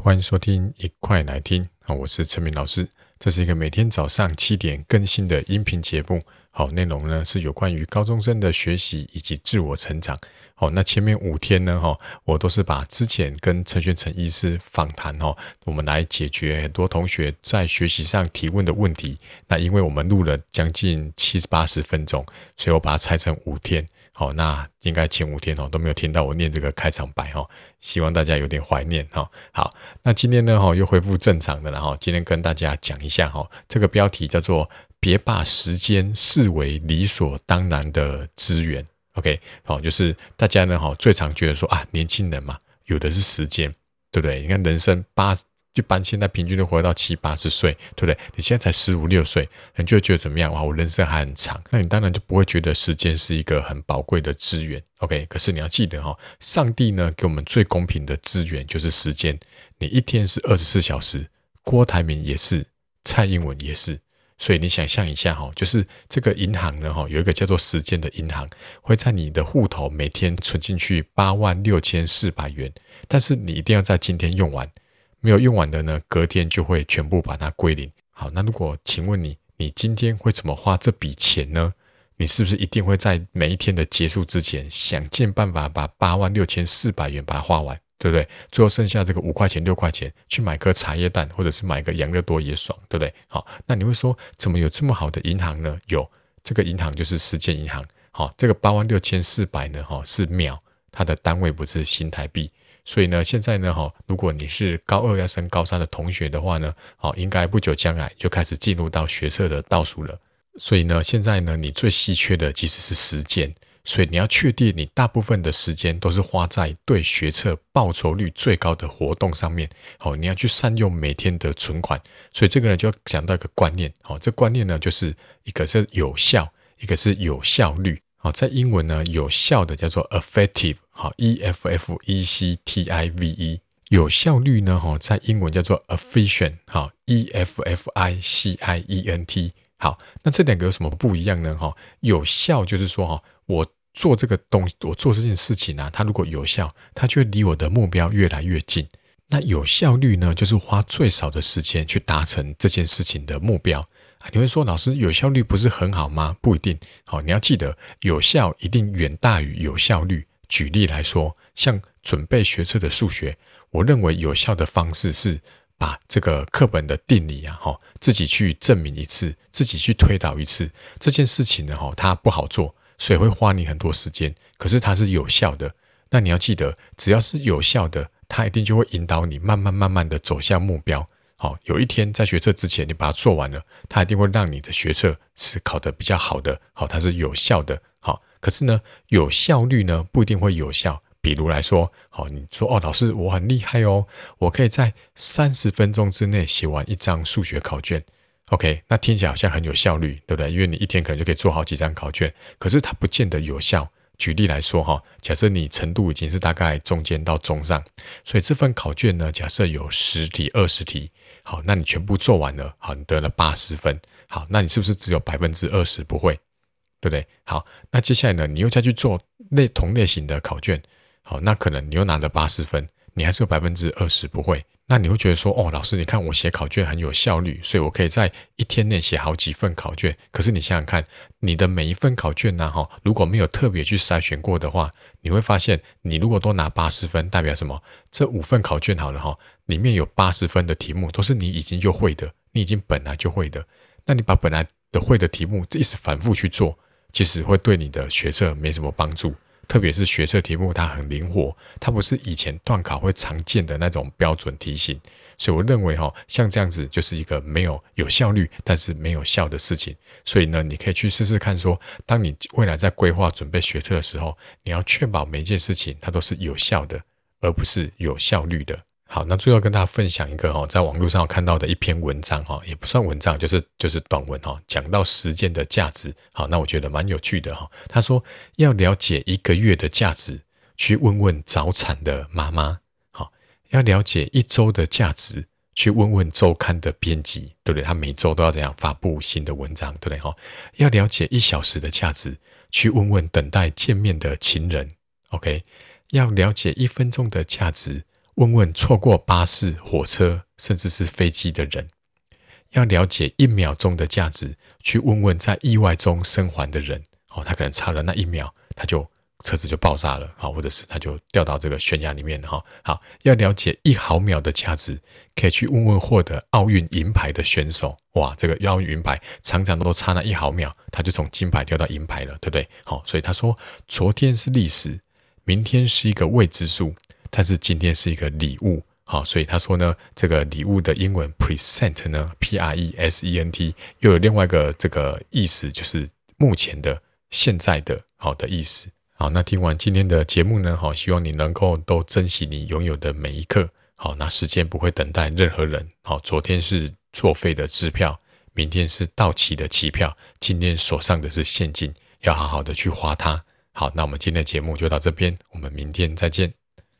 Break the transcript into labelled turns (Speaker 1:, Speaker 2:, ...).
Speaker 1: 欢迎收听，一块来听啊！我是陈明老师，这是一个每天早上七点更新的音频节目。好，内容呢是有关于高中生的学习以及自我成长。好，那前面五天呢，哈，我都是把之前跟陈玄成医师访谈，哈，我们来解决很多同学在学习上提问的问题。那因为我们录了将近七十八十分钟，所以我把它拆成五天。好，那应该前五天哦都没有听到我念这个开场白哈，希望大家有点怀念哈。好，那今天呢，哈又恢复正常的了哈。今天跟大家讲一下哈，这个标题叫做。别把时间视为理所当然的资源，OK，好，就是大家呢，哈，最常觉得说啊，年轻人嘛，有的是时间，对不对？你看人生八，一般现在平均都活到七八十岁，对不对？你现在才十五六岁，你就会觉得怎么样？哇，我人生还很长，那你当然就不会觉得时间是一个很宝贵的资源，OK。可是你要记得哈，上帝呢给我们最公平的资源就是时间，你一天是二十四小时，郭台铭也是，蔡英文也是。所以你想象一下哈，就是这个银行呢哈，有一个叫做时间的银行，会在你的户头每天存进去八万六千四百元，但是你一定要在今天用完，没有用完的呢，隔天就会全部把它归零。好，那如果请问你，你今天会怎么花这笔钱呢？你是不是一定会在每一天的结束之前，想尽办法把八万六千四百元把它花完？对不对？最后剩下这个五块钱、六块钱，去买颗茶叶蛋，或者是买个养乐多也爽，对不对？好，那你会说，怎么有这么好的银行呢？有这个银行就是时间银行。好，这个八万六千四百呢，哈，是秒，它的单位不是新台币。所以呢，现在呢，哈，如果你是高二要升高三的同学的话呢，好，应该不久将来就开始进入到学测的倒数了。所以呢，现在呢，你最稀缺的其实是时间。所以你要确定，你大部分的时间都是花在对学测报酬率最高的活动上面。好，你要去善用每天的存款。所以这个呢，就要讲到一个观念。好，这观念呢，就是一个是有效，一个是有效率。好，在英文呢，有效的叫做 effective。好，E F F E C T I V E。有效率呢，哈，在英文叫做 efficient。好，E F F I C I E N T。好，那这两个有什么不一样呢？哈，有效就是说，哈，我做这个东西，我做这件事情呢、啊，它如果有效，它就离我的目标越来越近。那有效率呢，就是花最少的时间去达成这件事情的目标。啊，你会说，老师，有效率不是很好吗？不一定。好，你要记得，有效一定远大于有效率。举例来说，像准备学测的数学，我认为有效的方式是把这个课本的定理啊，哈，自己去证明一次，自己去推导一次。这件事情呢，哈，它不好做。所以会花你很多时间，可是它是有效的。那你要记得，只要是有效的，它一定就会引导你慢慢慢慢的走向目标。好，有一天在学测之前你把它做完了，它一定会让你的学测是考得比较好的。好，它是有效的。好，可是呢，有效率呢不一定会有效。比如来说，好，你说哦，老师我很厉害哦，我可以在三十分钟之内写完一张数学考卷。OK，那听起来好像很有效率，对不对？因为你一天可能就可以做好几张考卷，可是它不见得有效。举例来说，哈，假设你程度已经是大概中间到中上，所以这份考卷呢，假设有十题、二十题，好，那你全部做完了，好，你得了八十分，好，那你是不是只有百分之二十不会？对不对？好，那接下来呢，你又再去做类同类型的考卷，好，那可能你又拿了八十分，你还是有百分之二十不会。那你会觉得说，哦，老师，你看我写考卷很有效率，所以我可以在一天内写好几份考卷。可是你想想看，你的每一份考卷呢，哈，如果没有特别去筛选过的话，你会发现，你如果都拿八十分，代表什么？这五份考卷好了哈，里面有八十分的题目都是你已经就会的，你已经本来就会的。那你把本来的会的题目一直反复去做，其实会对你的学测没什么帮助。特别是学测题目，它很灵活，它不是以前段考会常见的那种标准题型，所以我认为哈，像这样子就是一个没有有效率，但是没有效的事情。所以呢，你可以去试试看说，当你未来在规划准备学测的时候，你要确保每一件事情它都是有效的，而不是有效率的。好，那最后跟大家分享一个哈，在网络上看到的一篇文章哈，也不算文章，就是就是短文哈，讲到时间的价值。好，那我觉得蛮有趣的哈。他说要了解一个月的价值，去问问早产的妈妈。好，要了解一周的价值，去问问周刊的编辑，对不对？他每周都要这样发布新的文章，对不对？哈，要了解一小时的价值，去问问等待见面的情人。OK，要了解一分钟的价值。问问错过巴士、火车，甚至是飞机的人。要了解一秒钟的价值，去问问在意外中生还的人。哦，他可能差了那一秒，他就车子就爆炸了，好，或者是他就掉到这个悬崖里面，哈，好，要了解一毫秒的价值，可以去问问获得奥运银牌的选手，哇，这个奥运银牌常常都差那一毫秒，他就从金牌掉到银牌了，对不对？好，所以他说，昨天是历史，明天是一个未知数，但是今天是一个礼物。好，所以他说呢，这个礼物的英文 present 呢，P R E S E N T，又有另外一个这个意思，就是目前的、现在的，好的意思。好，那听完今天的节目呢，好，希望你能够都珍惜你拥有的每一刻。好，那时间不会等待任何人。好，昨天是作废的支票，明天是到期的期票，今天手上的是现金，要好好的去花它。好，那我们今天的节目就到这边，我们明天再见。